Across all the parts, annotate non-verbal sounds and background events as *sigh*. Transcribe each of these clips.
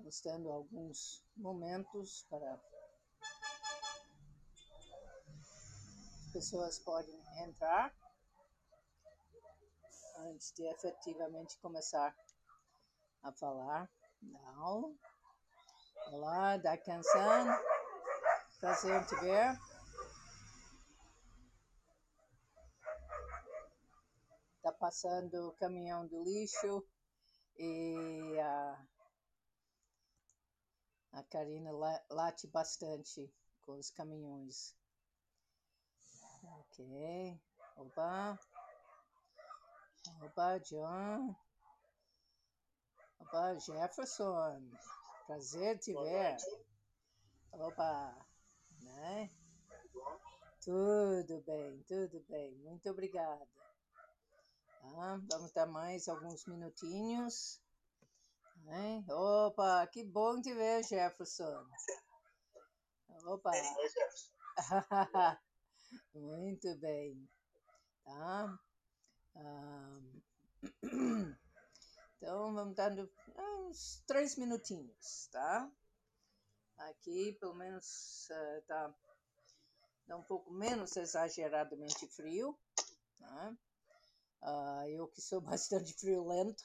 Estamos tendo alguns momentos para as pessoas podem entrar antes de efetivamente começar a falar da aula. Olá, Dakan-san. Prazer em te ver. Está passando o caminhão do lixo e a, a Karina late bastante com os caminhões. Ok. Opa. Opa, John. Opa, Jefferson. Prazer te ver. Opa, né? Tudo bem, tudo bem. Muito obrigada. Tá? Vamos dar mais alguns minutinhos. Né? Opa, que bom te ver, Jefferson. Opa. *laughs* Muito bem. Tá? Um... *clears throat* Então, vamos dando uns três minutinhos, tá? Aqui, pelo menos, uh, tá, tá um pouco menos exageradamente frio, tá? Uh, eu que sou *laughs* bastante friolento,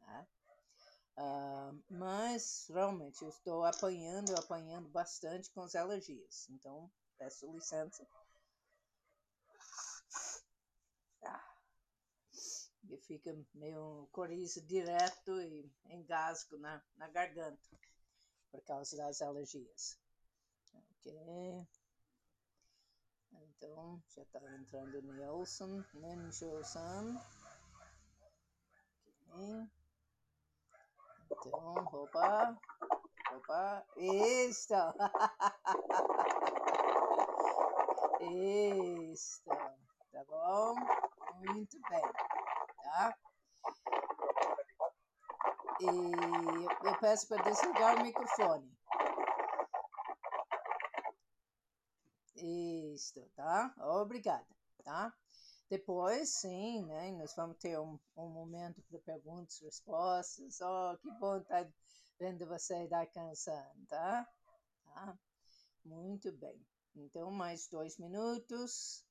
tá? Uh, mas realmente eu estou apanhando, apanhando bastante com as alergias. Então, peço licença e fica meio coriza direto e engasgo na, na garganta por causa das alergias. Ok. Então, já está entrando Nelson, Nenjo-san. Ok. Então, opa, opa, isso! *laughs* Isso, tá bom? Muito bem tá? E eu peço para desligar o microfone. Isso, tá? Obrigada, tá? Depois, sim, né? Nós vamos ter um, um momento para perguntas e respostas. Oh, que bom estar tá vendo você dar cansando, tá? tá? Muito bem. Então, mais dois minutos.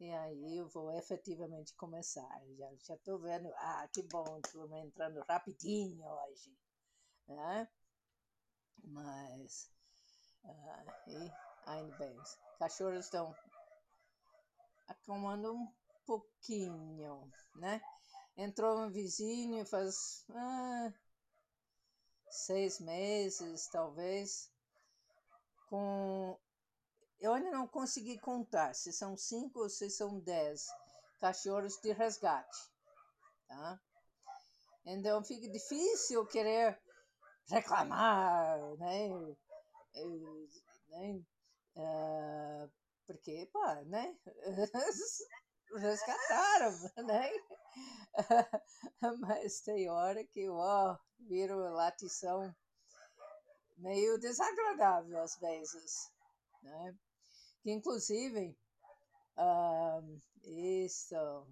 E aí eu vou efetivamente começar. Já já estou vendo, ah, que bom, estou entrando rapidinho hoje, né? Mas ah, e ainda bem, os cachorros estão acalmando um pouquinho, né? Entrou um vizinho faz ah, seis meses, talvez, com eu ainda não consegui contar se são cinco ou se são dez cachorros de resgate, tá? Então fica difícil querer reclamar, né? Uh, porque, pá, né? *laughs* Resgataram, *laughs* né? Mas tem hora que, ó, viram latição meio desagradável às vezes, né? que inclusive um, isso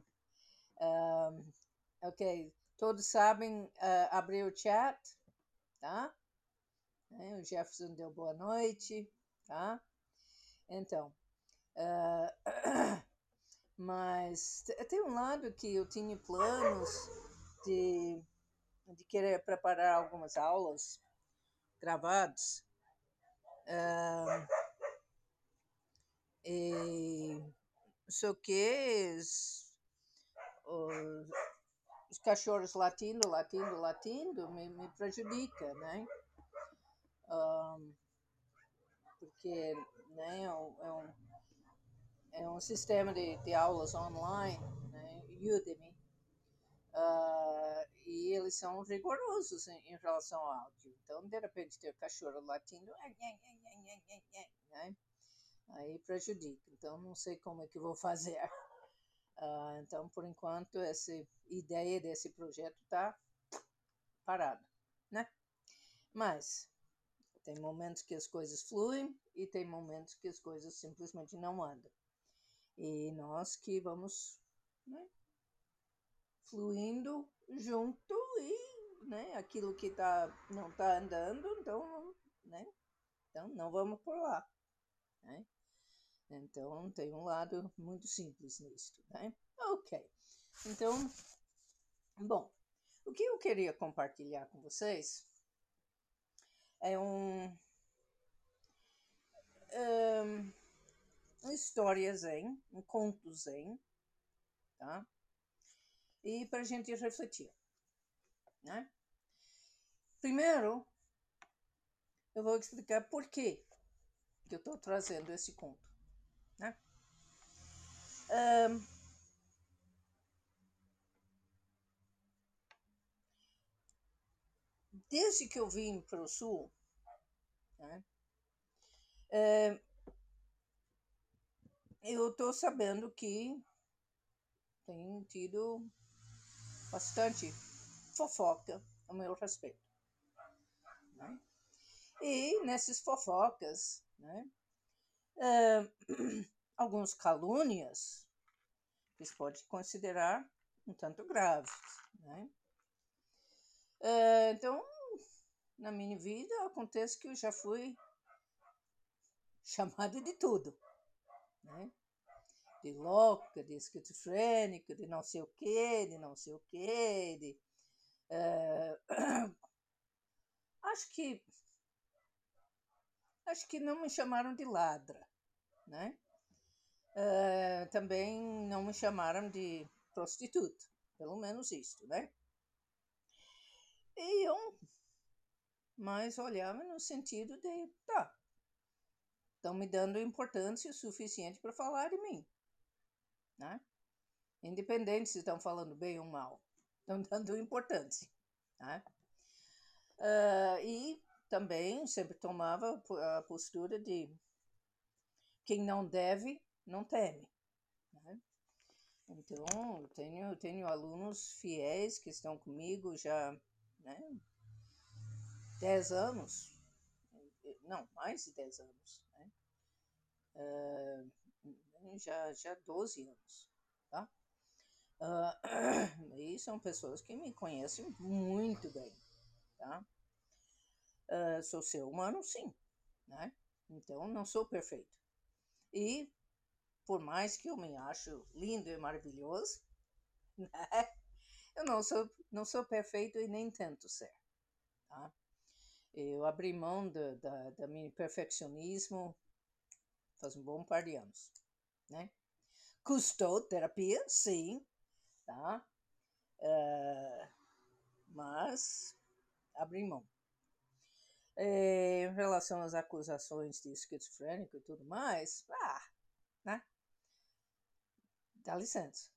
um, ok todos sabem uh, abrir o chat tá é, o Jefferson deu boa noite tá então uh, *clears throat* mas tem um lado que eu tinha planos de, de querer preparar algumas aulas gravadas e, só que os, os, os, cachorros latindo, latindo, latindo me, me prejudica, né? Porque né, é, um, é, um, sistema de, de aulas online, né, Udemy, uh, e eles são rigorosos em, em, relação ao áudio. Então, de repente, tem o cachorro latindo, né? aí prejudica. Então, não sei como é que vou fazer. Uh, então, por enquanto, essa ideia desse projeto está parada, né? Mas tem momentos que as coisas fluem e tem momentos que as coisas simplesmente não andam. E nós que vamos né, fluindo junto e né? Aquilo que tá, não está andando, então, né? Então, não vamos por lá, né? Então, tem um lado muito simples nisso, né? Ok. Então, bom, o que eu queria compartilhar com vocês é um, um história zen, um conto zen, tá? E para a gente refletir, né? Primeiro, eu vou explicar por que eu estou trazendo esse conto. Né? Um, desde que eu vim para o sul, né, eu estou sabendo que tem tido bastante fofoca a meu respeito. Né? E nessas fofocas, né, *clears throat* alguns calúnias que se pode considerar um tanto graves. Né? Então, na minha vida, acontece que eu já fui *laughs* chamada de tudo. Né? De louca, de esquizofrênica, de não sei o quê, de não sei o quê, de... Uh, *clears throat* acho que acho que não me chamaram de ladra, né? Uh, também não me chamaram de prostituta, pelo menos isso, né? E eu mais olhava no sentido de, tá, estão me dando importância suficiente para falar de mim, né? Independente se estão falando bem ou mal, *laughs* estão dando importância, né? Uh, e também sempre tomava a postura de quem não deve, não teme. Né? Então, eu tenho, tenho alunos fiéis que estão comigo já né, 10 anos, não, mais de 10 anos? Uh, já, já 12 anos, tá? Uh, *clears throat* e são pessoas que me conhecem muito bem, tá? Uh, sou ser humano, sim, né? Então, não sou perfeito. E, por mais que eu me acho lindo e maravilhoso, *laughs* né? Eu não sou, não sou perfeito e nem tento ser, tá? Eu abri mão da, da, da meu perfeccionismo faz um bom par de anos, né? Custou terapia, sim, tá? Uh, mas abri mão. É, em relação às acusações de esquizofrênico e tudo mais, ah, né? Dá licença.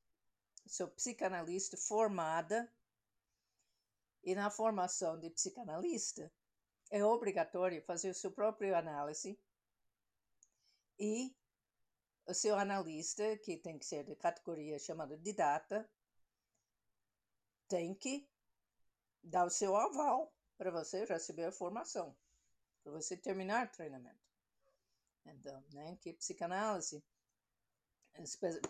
Sou psicanalista formada e na formação de psicanalista é obrigatório fazer o seu próprio análise e o seu analista, que tem que ser de categoria chamada de data, tem que dar o seu aval para você receber a formação, para você terminar o treinamento. Então, né, que psicanálise,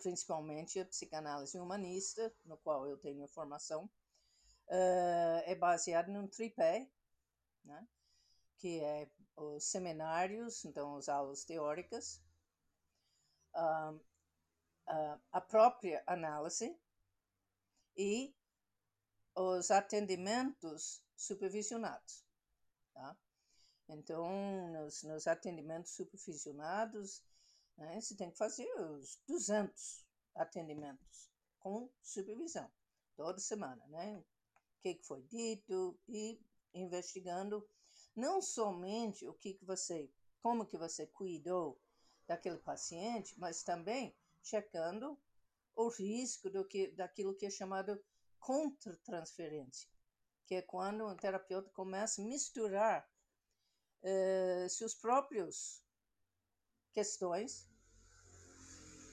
principalmente a psicanálise humanista, no qual eu tenho formação, uh, é baseada num tripé, né, que é os seminários, então as aulas teóricas, uh, a própria análise e os atendimentos supervisionados. Tá? Então, nos, nos atendimentos supervisionados, né, você tem que fazer os 200 atendimentos com supervisão, toda semana, né? O que foi dito e investigando não somente o que, que você, como que você cuidou daquele paciente, mas também checando o risco do que, daquilo que é chamado contra-transferência que é quando o terapeuta começa a misturar uh, seus próprios questões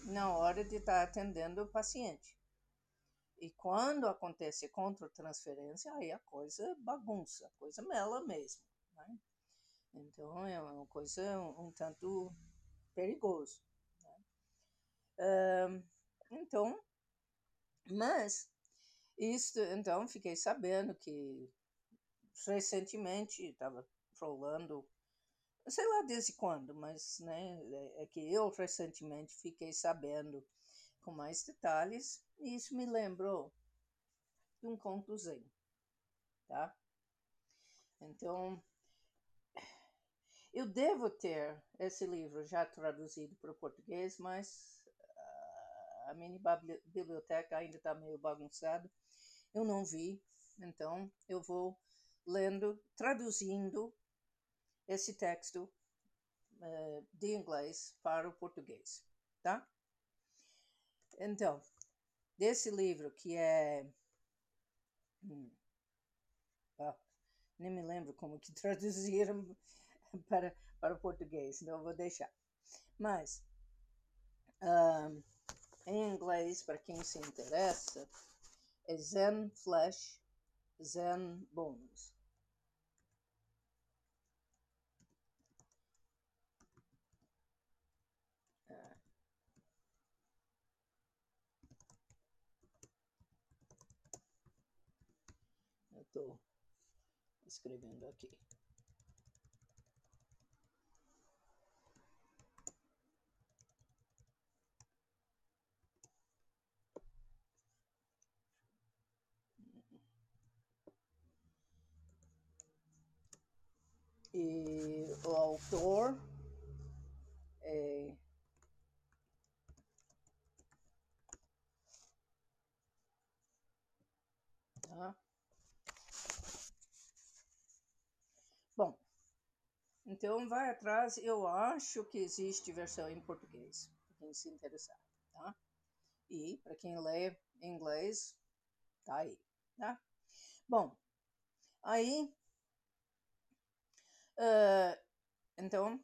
na hora de estar tá atendendo o paciente. E quando acontece contra-transferência, aí a coisa bagunça, a coisa mela mesmo. Né? Então é uma coisa um, um tanto perigoso. Né? Então, mas isso, então, fiquei sabendo que recentemente estava rolando, sei lá desde quando, mas né, é, é que eu recentemente fiquei sabendo com mais detalhes e isso me lembrou de um conto zen, tá? Então, eu devo ter esse livro já traduzido para o português, mas uh, a minha biblioteca ainda está meio bagunçada. Eu não vi, então eu vou lendo, traduzindo esse texto uh, de inglês para o português, tá? Então, desse livro que é. Hum, ah, nem me lembro como que *laughs* traduziram *laughs* para, para o português, então vou deixar. Mas, um, em inglês, para quem se interessa, é Zen Flesh, Zen Bones. Ah. Eu estou escrevendo aqui. O autor é tá? Bom, então vai atrás, eu acho que existe versão em português, para quem se interessar, tá? E para quem lê em inglês, tá aí, tá? Bom, aí Uh, então,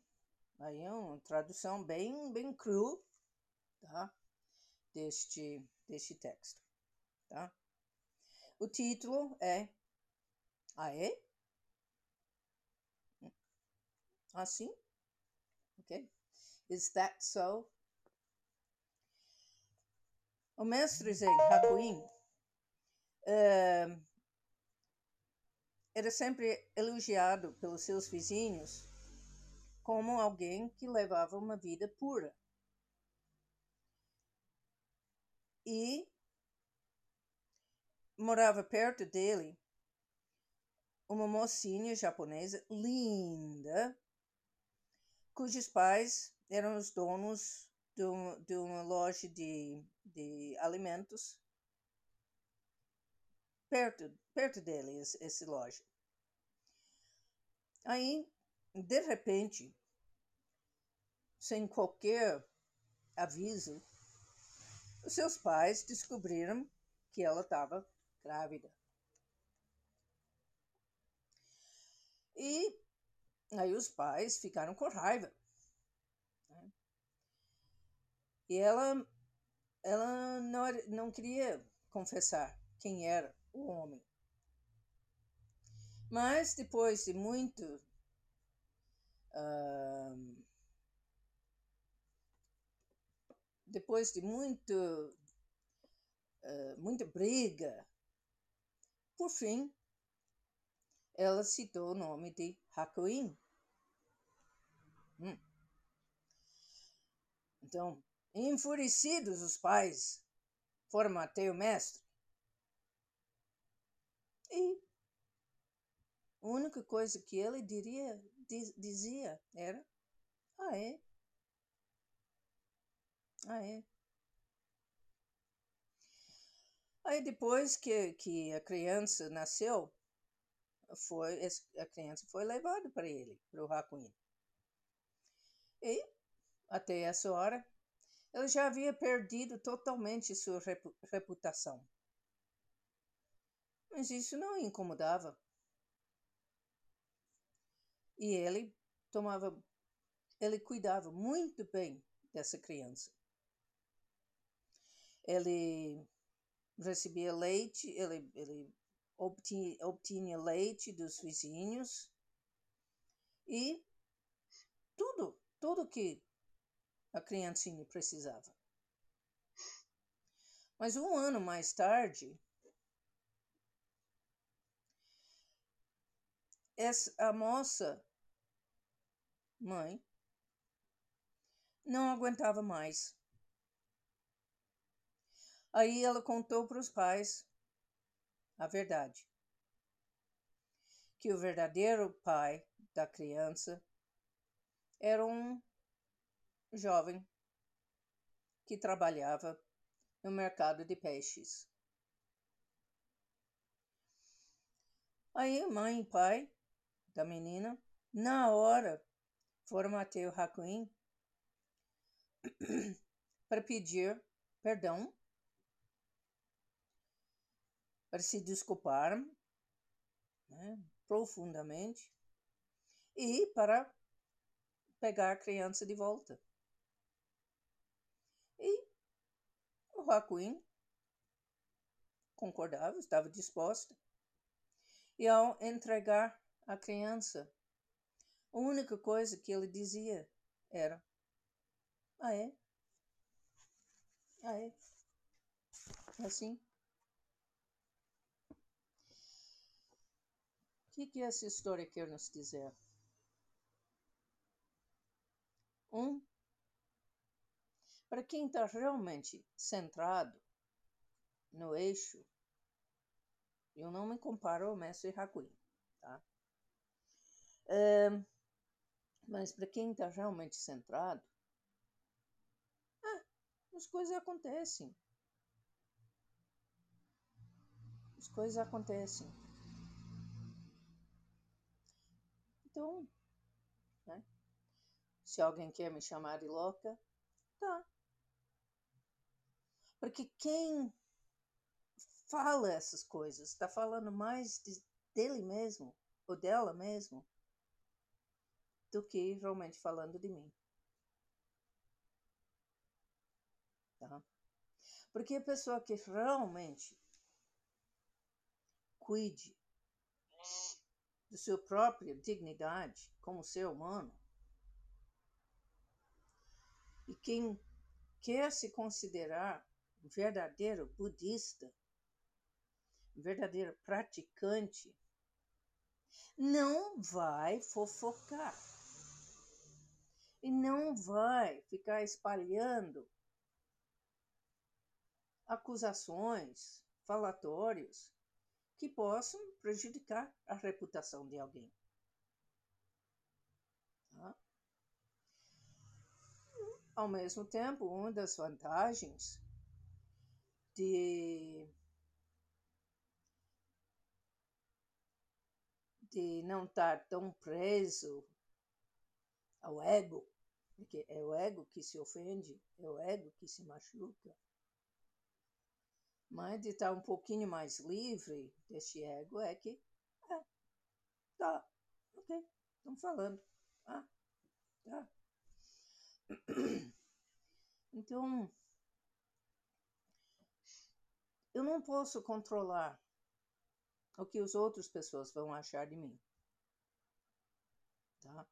aí é uma tradução bem, bem cru, tá? Deste, deste texto, tá? O título é Aê? Assim? Ok? Is that so? O mestre Zen Hakuin uh, era sempre elogiado pelos seus vizinhos como alguém que levava uma vida pura. E morava perto dele uma mocinha japonesa linda, cujos pais eram os donos de, um, de uma loja de, de alimentos perto, perto dele, esse, esse loja. Aí, de repente, sem qualquer aviso, os seus pais descobriram que ela estava grávida. E aí os pais ficaram com raiva. Né? E ela, ela não, não queria confessar quem era o homem. Mas depois de muito uh, depois de muito uh, muita briga, por fim, ela citou o nome de Hakuin. Hum. Então, enfurecidos os pais foram até o mestre e a única coisa que ele diria, diz, dizia era: Ah, é? Ah, é? Aí depois que, que a criança nasceu, foi, a criança foi levada para ele, para o Hakuin. E, até essa hora, ele já havia perdido totalmente sua reputação. Mas isso não incomodava. E ele tomava, ele cuidava muito bem dessa criança. Ele recebia leite, ele, ele obtinha, obtinha leite dos vizinhos e tudo, tudo que a criancinha precisava. Mas um ano mais tarde, essa, a moça, mãe, não aguentava mais. Aí ela contou para os pais a verdade. Que o verdadeiro pai da criança era um jovem que trabalhava no mercado de peixes. Aí mãe e pai da menina, na hora, foram até o Hakuin *clears throat* para pedir perdão, para se desculpar né, profundamente e para pegar a criança de volta. E o Hakuin concordava, estava disposta. E ao entregar a criança, a única coisa que ele dizia era: Ah, é? Ah, é? Assim? O que, que essa história quer nos dizer? Um, para quem está realmente centrado no eixo, eu não me comparo ao mestre Hakuin, tá? Mas para quem está realmente centrado, ah, as coisas acontecem. As coisas acontecem. Então, né? Se alguém quer me chamar de louca, tá. Porque quem fala essas coisas está falando mais de, dele mesmo ou dela mesmo do que realmente falando de mim. Tá? Porque a pessoa que realmente cuide da sua própria dignidade como ser humano e quem quer se considerar verdadeiro budista, verdadeiro praticante, não vai fofocar e não vai ficar espalhando acusações, falatórios que possam prejudicar a reputação de alguém. Tá? Ao mesmo tempo, uma das vantagens de, de não estar tão preso ao ego, porque é o ego que se ofende, é o ego que se machuca. Mas de estar um pouquinho mais livre deste ego é que, é, tá, ok, estamos falando, ah, tá. *coughs* Então, eu não posso controlar o que as outras pessoas vão achar de mim. Tá?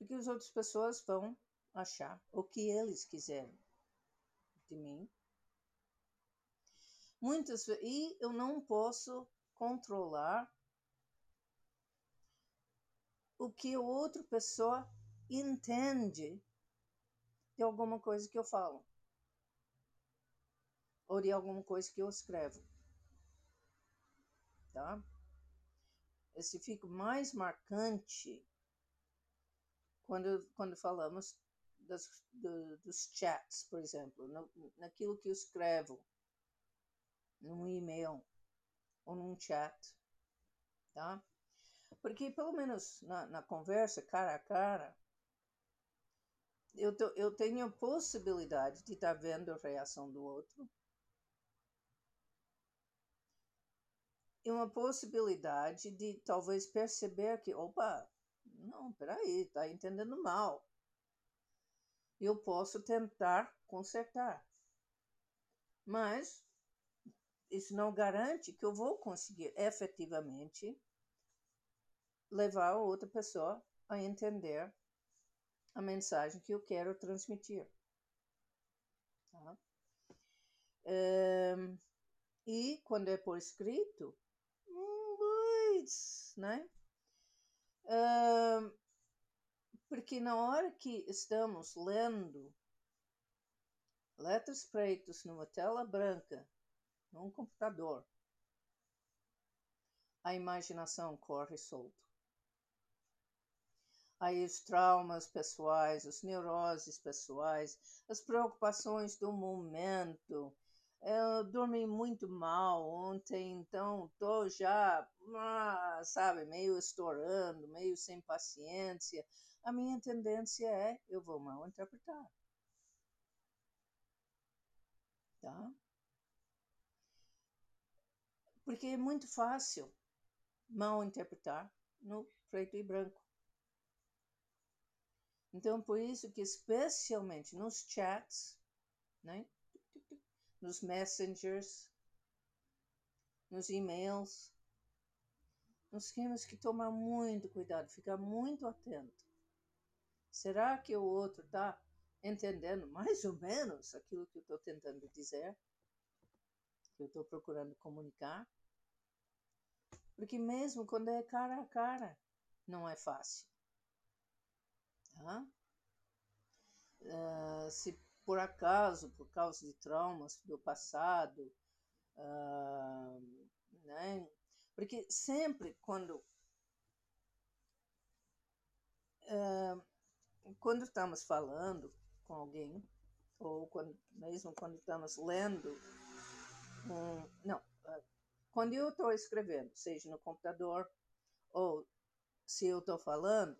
Porque as outras pessoas vão achar o que eles quiserem de mim. Muitas e eu não posso controlar o que a outra pessoa entende de alguma coisa que eu falo ou de alguma coisa que eu escrevo. Tá? Esse fica mais marcante quando, quando falamos das, do, dos chats, por exemplo, no, naquilo que eu escrevo num e-mail ou num chat, tá? Porque pelo menos na, na conversa cara a cara, eu, tô, eu tenho a possibilidade de estar tá vendo a reação do outro. E uma possibilidade de talvez perceber que, opa, não, peraí, está entendendo mal. Eu posso tentar consertar. Mas isso não garante que eu vou conseguir efetivamente levar a outra pessoa a entender a mensagem que eu quero transmitir. Tá? Um, e quando é por escrito, mais, né? Porque na hora que estamos lendo letras pretas numa tela branca, num computador, a imaginação corre solto. Aí os traumas pessoais, as neuroses pessoais, as preocupações do momento. Eu dormi muito mal ontem, então estou já, ah, sabe, meio estourando, meio sem paciência. A minha tendência é eu vou mal interpretar. Tá? Porque é muito fácil mal interpretar no preto e branco. Então, por isso que especialmente nos chats, né? Nos messengers, nos e-mails, nós temos que tomar muito cuidado, ficar muito atento. Será que o outro está entendendo mais ou menos aquilo que eu estou tentando dizer? Que eu estou procurando comunicar? Porque mesmo quando é cara a cara, não é fácil. Tá? Uh, se por acaso, por causa de traumas do passado, uh, né? Porque sempre quando uh, quando estamos falando com alguém ou quando, mesmo quando estamos lendo um, não quando eu estou escrevendo, seja no computador ou se eu estou falando,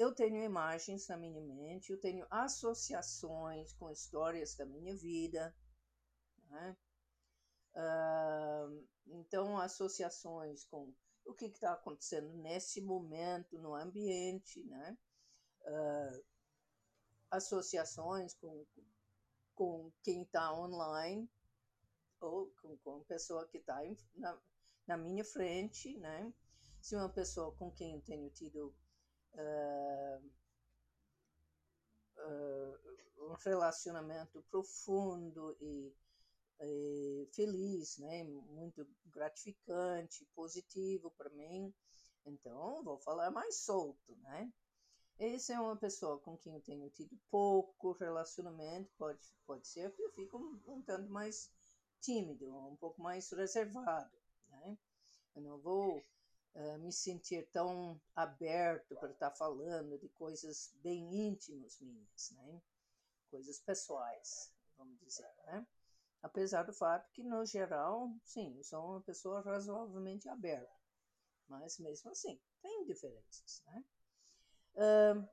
eu tenho imagens na minha mente, eu tenho associações com histórias da minha vida. Né? Uh, então, associações com o que está acontecendo nesse momento no ambiente, né? Uh, associações com, com quem está online, ou com, com uma pessoa que está na, na, minha frente, né? Se uma pessoa com quem eu tenho tido uh, um relacionamento profundo e, e, feliz, né? Muito gratificante, positivo para mim. Então, vou falar mais solto, né? Essa é uma pessoa com quem eu tenho tido pouco relacionamento, pode, pode ser que eu fico um, um tanto mais tímido, um pouco mais reservado. Né? Eu não vou uh, me sentir tão aberto para estar falando de coisas bem íntimas minhas, né? coisas pessoais, vamos dizer. Né? Apesar do fato que, no geral, sim, eu sou uma pessoa razoavelmente aberta, mas mesmo assim, tem diferenças. Né? Uh,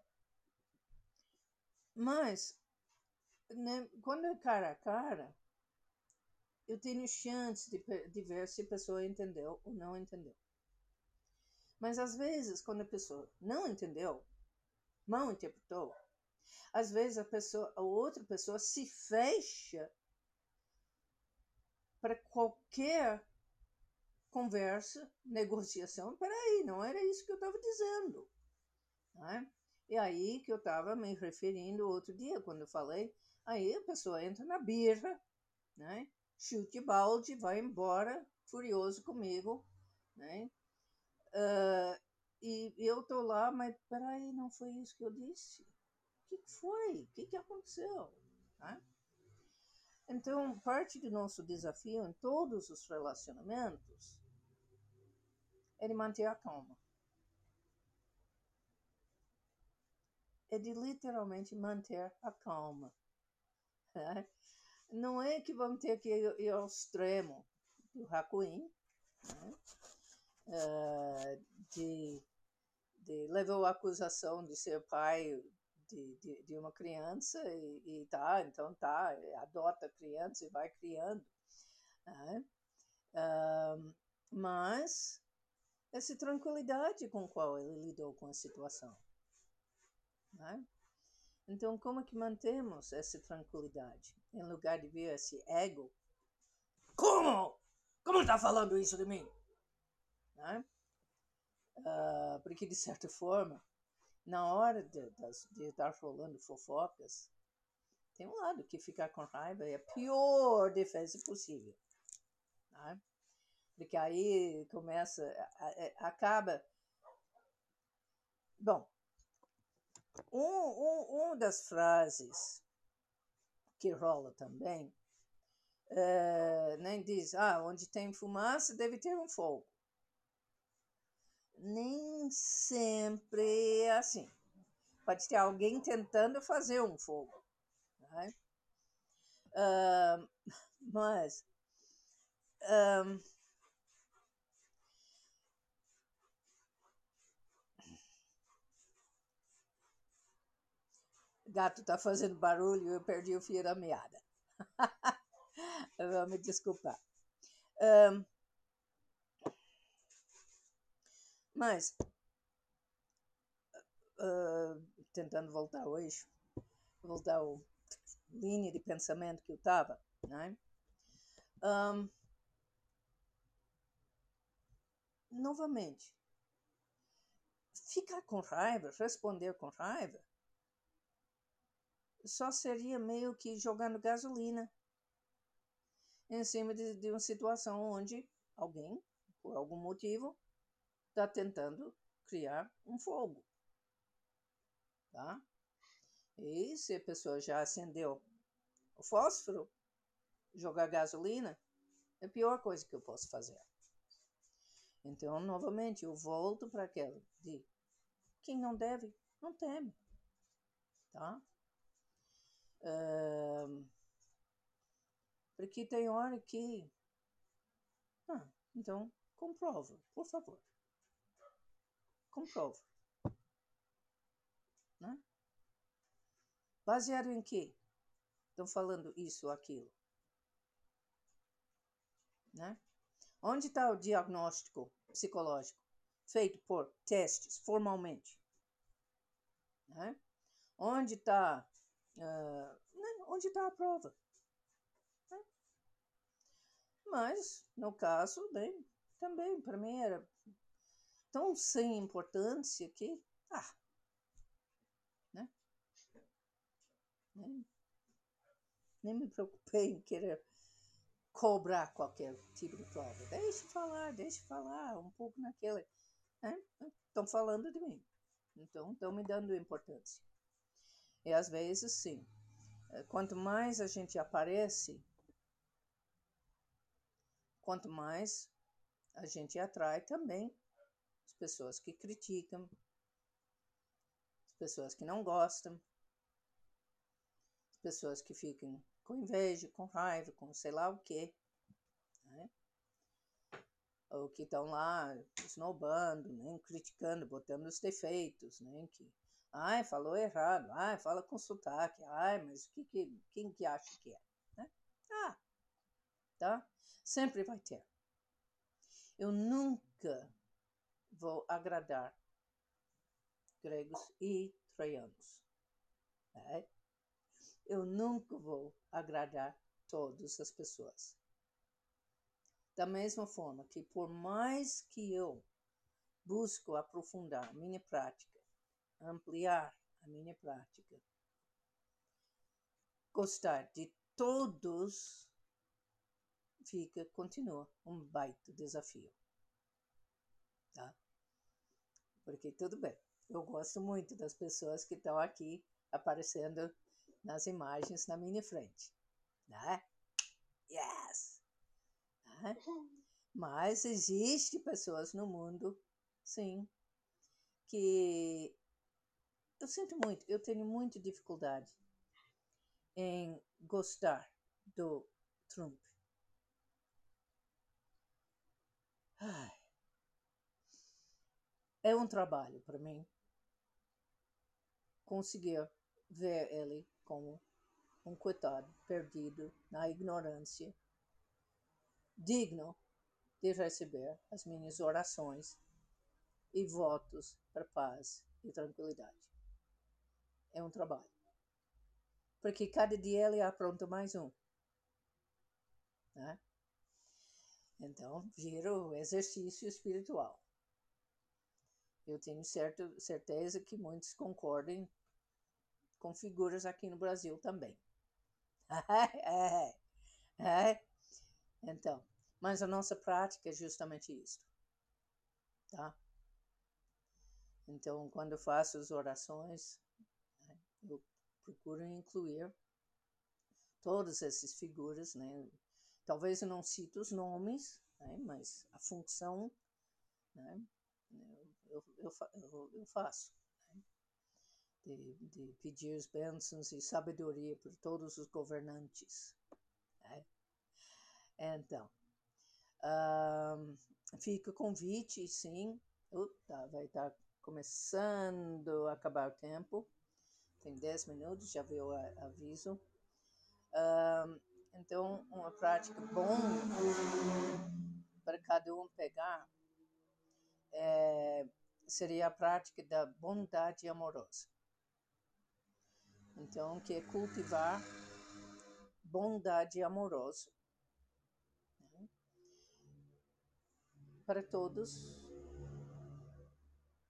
mas, né, quando é cara a cara, eu tenho chance de, de ver se a pessoa entendeu ou não entendeu. Mas às vezes, quando a pessoa não entendeu, mal interpretou, às vezes a pessoa, a outra pessoa se fecha para qualquer conversa, negociação. Peraí, não era isso que eu estava dizendo. Né? E aí que eu estava me referindo outro dia, quando eu falei, aí a pessoa entra na birra, né? chute balde, vai embora, furioso comigo, né? Uh, e eu tô lá, mas peraí, não foi isso que eu disse? O que, que foi? O que, que aconteceu? Né? Então, parte do nosso desafio em todos os relacionamentos é de manter a calma. É de literalmente manter a calma. Né? *laughs* não é que vamos ter que ir ao extremo do Hakuin, né? Uh, de, de levou a acusação de ser pai de, de, de uma criança e, e, tá, então tá, adota a criança e vai criando. Né? Uh, mas essa tranquilidade com qual ele lidou com a situação. Né? Então, como é que mantemos essa tranquilidade? Em lugar de ver esse ego. Como? Como está falando isso de mim? Né? Uh, porque, de certa forma, na hora de, de, estar falando fofocas, tem um lado que ficar com raiva é a pior defesa possível. Né? porque aí começa, é, acaba. Bom, um, um, um das frases que rola também é, nem diz, ah, onde tem fumaça deve ter um fogo. Nem sempre é assim. Pode ter alguém tentando fazer um fogo. Né? Uh, mas um, gato está fazendo barulho, eu perdi o fio da meada. *laughs* Vamos me desculpar. Um, mas, uh, tentando voltar ao eixo, voltar ao linha de pensamento que eu estava, né? Um, novamente, ficar com raiva, responder com raiva, só seria meio que jogando gasolina em cima de, de uma situação onde alguém, por algum motivo, está tentando criar um fogo. Tá? E se a pessoa já acendeu o fósforo, jogar gasolina, é a pior coisa que eu posso fazer. Então, novamente, eu volto para aquela de quem não deve, não teme. Tá? Porque tem hora que. Ah, então, comprova, por favor. Comprova. Né? Baseado em quê? Estão falando isso ou aquilo? Né? Onde está o diagnóstico psicológico feito por testes formalmente? Né? Onde está uh, né? onde está a prova? Né? Mas no caso, bem, também para mim era tão sem importância que ah, né? Nem, nem me preocupei em querer cobrar qualquer tipo de prova. Deixe falar, deixe falar, um pouco naquele. Estão né? falando de mim. Então, estão me dando importância. E às vezes, sim. Eh, quanto mais a gente aparece, quanto mais a gente atrai também pessoas que criticam, as pessoas que não gostam, as pessoas que ficam com inveja, com raiva, com sei lá o quê. Né? Ou que estão lá snobando, né? criticando, botando os defeitos, né? que, ai, falou errado, ai, fala com sotaque, ai, mas que, que, quem que acha que é? Né? Ah, tá? Sempre vai ter. Eu nunca vou agradar gregos e troianos. Né? eu nunca vou agradar todas as pessoas. Da mesma forma que, por mais que eu busco aprofundar a minha prática, ampliar a minha prática, gostar de todos fica, continua um baita desafio. Tá? Porque tudo bem, eu gosto muito das pessoas que estão aqui aparecendo nas imagens na minha frente, né? Yes! Né? Mas existe pessoas no mundo, sim, que eu sinto muito, eu tenho muita dificuldade em gostar do Trump. Ai. É um trabalho para mim conseguir ver ele como um coitado perdido na ignorância, digno de receber as minhas orações e votos para paz e tranquilidade. É um trabalho. Porque cada dia ele apronta mais um. Né? Então, vira o exercício espiritual. Eu tenho certo, certeza que muitos concordem com figuras aqui no Brasil também. *laughs* é, é. Então, Mas a nossa prática é justamente isso, tá? Então, quando eu faço as orações, né, eu procuro incluir todas essas figuras, né? Talvez eu não cite os nomes, né? mas a função, né? Eu, eu, eu, eu faço. Né? De, de, pedir as bênçãos e sabedoria por todos os governantes. Né? Então, um, fica o convite, sim. Uta, vai estar começando a acabar o tempo. Tem 10 minutos, já veio o aviso. Um, então, uma prática bom para cada um pegar é, seria a prática da bondade amorosa. Então, que é cultivar bondade amorosa né? para todos.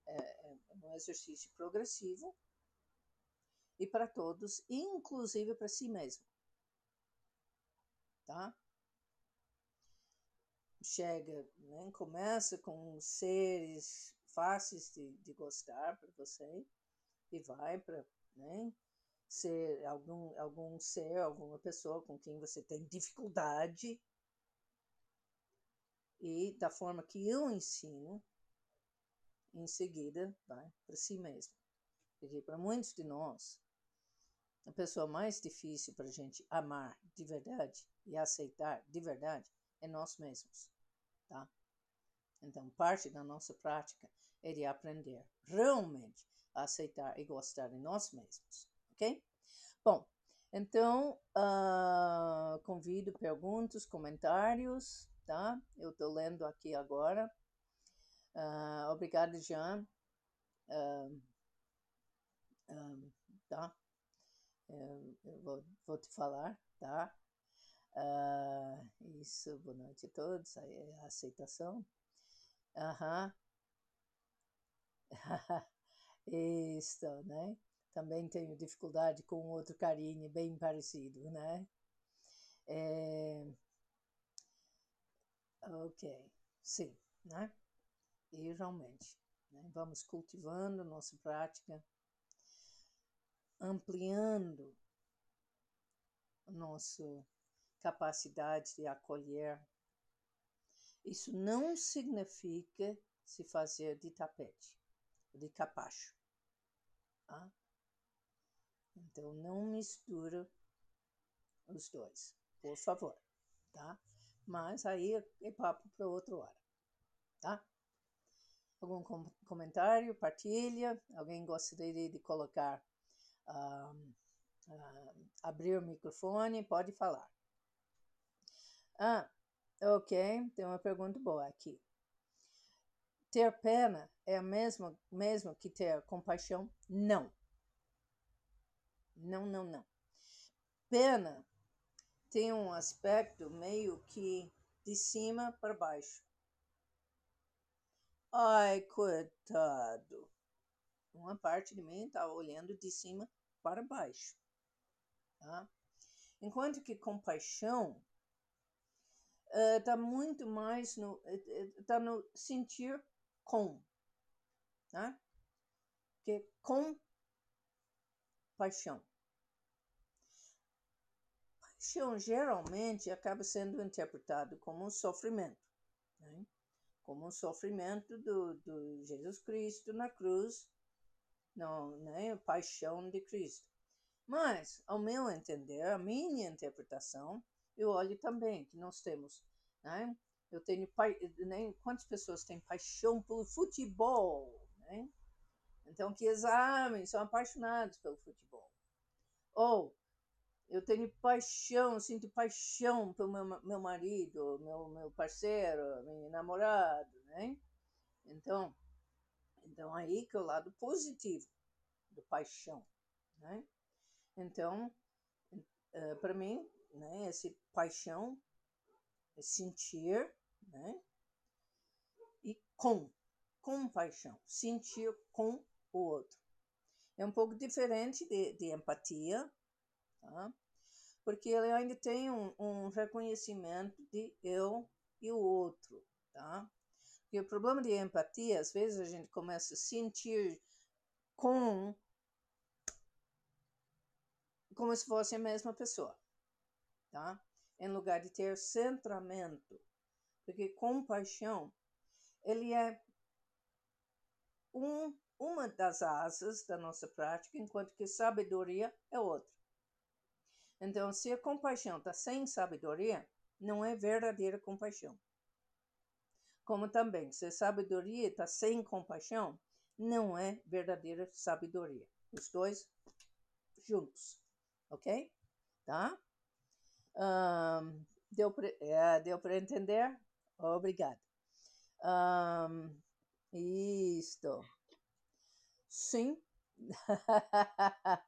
É, é um exercício progressivo e para todos, inclusive para si mesmo tá? Chega, né? começa com seres fáceis de, de gostar para você e vai para né? ser algum, algum ser, alguma pessoa com quem você tem dificuldade e da forma que eu ensino, em seguida vai para si mesmo. Porque para muitos de nós, a pessoa mais difícil para a gente amar de verdade e aceitar de verdade é nós mesmos, tá? Então, parte da nossa prática é de aprender realmente a aceitar e gostar de nós mesmos, ok? Bom, então, uh, convido perguntas, comentários, tá? Eu estou lendo aqui agora. Uh, obrigada, Jean. Uh, um, tá? eu vou, vou te falar, tá? Uh, isso, boa noite a todos. É aceitação. Aham. *laughs* isso, né? Também tenho dificuldade com outro carinho bem parecido, né? É... Ok, sim, né? E realmente, né? vamos cultivando nossa prática ampliando nossa capacidade de acolher. Isso não significa se fazer de tapete, de capacho. Tá? Então não mistura os dois, por favor, tá? Mas aí é papo para outra hora, tá? Algum com comentário, partilha? Alguém gostaria de colocar abrir o microfone, pode falar. Ah, ok, tem uma pergunta boa aqui. Ter pena é a mesma mesmo que ter compaixão? Não. Não, não, não. Pena tem um aspecto meio que de cima para baixo. Ai, coitado. Uma parte de mim está olhando de cima para baixo. Tá? Enquanto que compaixão está uh, muito mais no, tá no sentir com. Tá? Que com paixão. Paixão geralmente acaba sendo interpretado como um sofrimento. Né? Como um sofrimento do, do Jesus Cristo na cruz não, né, paixão de Cristo. Mas, ao meu entender, a minha interpretação, eu olho também que nós temos, né? Eu tenho, né, quantas pessoas têm paixão pelo futebol, né? Então, que examem, são apaixonados pelo futebol. Ou, eu tenho paixão, sinto paixão pelo meu, meu marido, meu, meu parceiro, meu namorado, né? Então, então, aí que é o lado positivo do paixão, né? Então, uh, para mim, né, esse paixão sentir, né? E com, com paixão, sentir com o outro. É um pouco diferente de, de empatia, tá? Porque ele ainda tem um, um reconhecimento de eu e o outro, tá? E o problema de empatia, às vezes a gente começa a sentir com como se fosse a mesma pessoa, tá? Em lugar de ter centramento, porque compaixão ele é um, uma das asas da nossa prática, enquanto que sabedoria é outra. Então, se a compaixão está sem sabedoria, não é verdadeira compaixão. Como também, se a sabedoria está sem compaixão, não é verdadeira sabedoria. Os dois juntos, ok? Tá? Um, deu para é, entender? Obrigada. Um, isto. Sim. *laughs*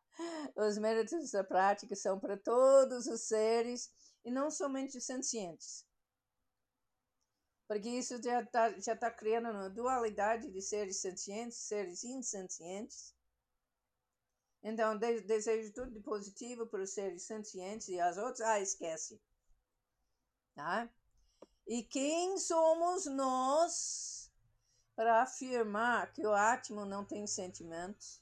os méritos da prática são para todos os seres e não somente sencientes. Porque isso já está já tá criando uma dualidade de seres sencientes, seres insencientes. Então, de, desejo tudo de positivo para os seres sencientes e as outras, ah, esquece. Tá? E quem somos nós para afirmar que o átomo não tem sentimentos?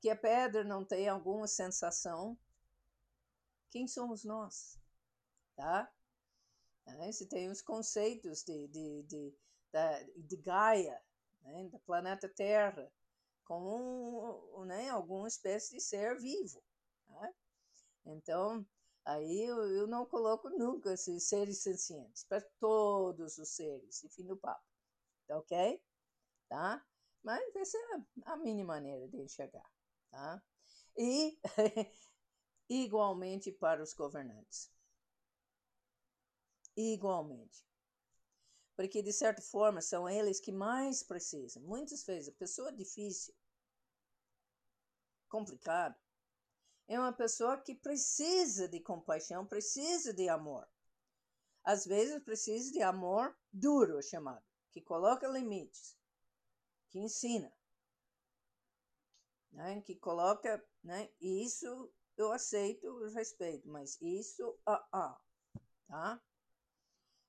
Que a pedra não tem alguma sensação? Quem somos nós? Tá? Se tem os conceitos de, de, de, de, de Gaia, né? do planeta Terra, como um, né? alguma espécie de ser vivo. Tá? Então, Aí eu, eu não coloco nunca esses seres sencientes, para todos os seres, e fim do papo. Tá ok? Tá? Mas essa é a minha maneira de enxergar. Tá? E *laughs* igualmente para os governantes. Igualmente. Porque, de certa forma, são eles que mais precisam. Muitas vezes, a pessoa difícil, complicado, é uma pessoa que precisa de compaixão, precisa de amor. Às vezes precisa de amor duro, chamado, que coloca limites, que ensina, né? que coloca, né? isso eu aceito, eu respeito, mas isso, ah, ah, tá?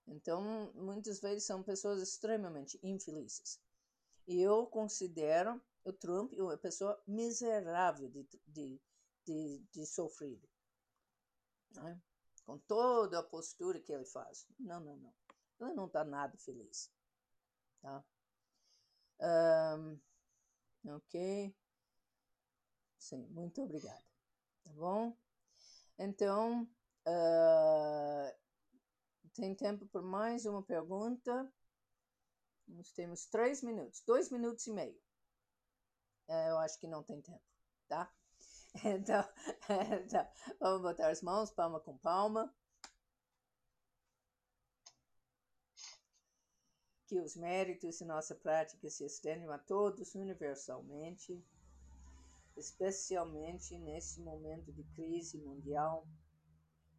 Então, muitas vezes são pessoas extremamente infelizes. E eu considero o Trump uma pessoa miserável de, de de, de sofrido. Né? Com toda a postura que ele faz. Não, não, não. Ele não está nada feliz. Tá? Um, ok. Sim, muito obrigada. Tá bom? Então, uh, tem tempo por mais uma pergunta. Nós temos três minutos, dois minutos e meio. Uh, eu acho que não tem tempo, tá? *laughs* Então, *laughs* então, vamos botar as mãos, palma com palma. Que os méritos de nossa prática se estendam a todos universalmente, especialmente nesse momento de crise mundial,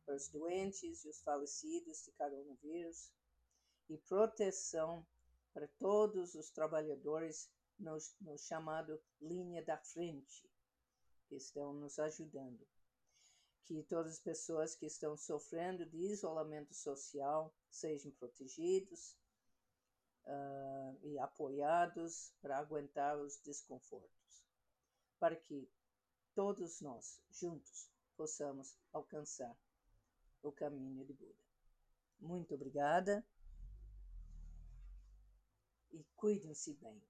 para os doentes e os falecidos de coronavírus, e proteção para todos os trabalhadores no, no chamado linha da frente que estão nos ajudando. Que todas as pessoas que estão sofrendo de isolamento social sejam protegidos uh, e apoiados para aguentar os desconfortos, para que todos nós, juntos, possamos alcançar o caminho de Buda. Muito obrigada e cuidem-se bem.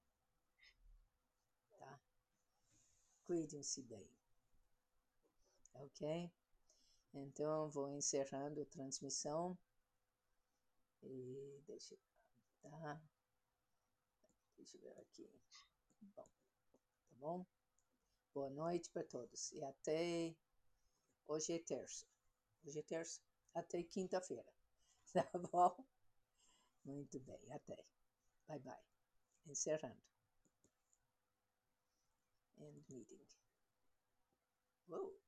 Cuidem-se bem. Ok? Então, vou encerrando a transmissão. E deixa eu. Tá? Deixa eu ver aqui. Bom, tá bom? Boa noite para todos. E até. Hoje é terça. Hoje é terça. Até quinta-feira. *laughs* Tá bom? Muito bem. Até. Bye bye. Encerrando. End meeting. Whoa.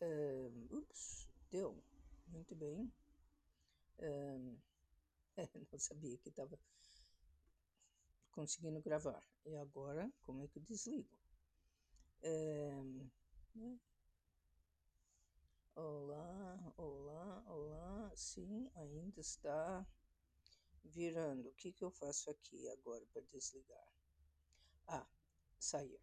um, ups, deu. Muito bem. Um, *laughs* não sabia que estava conseguindo gravar. E agora, como é que eu desligo? Um, olá, olá, olá. Sim, ainda está virando. O que, que eu faço aqui agora para desligar? Ah, sair.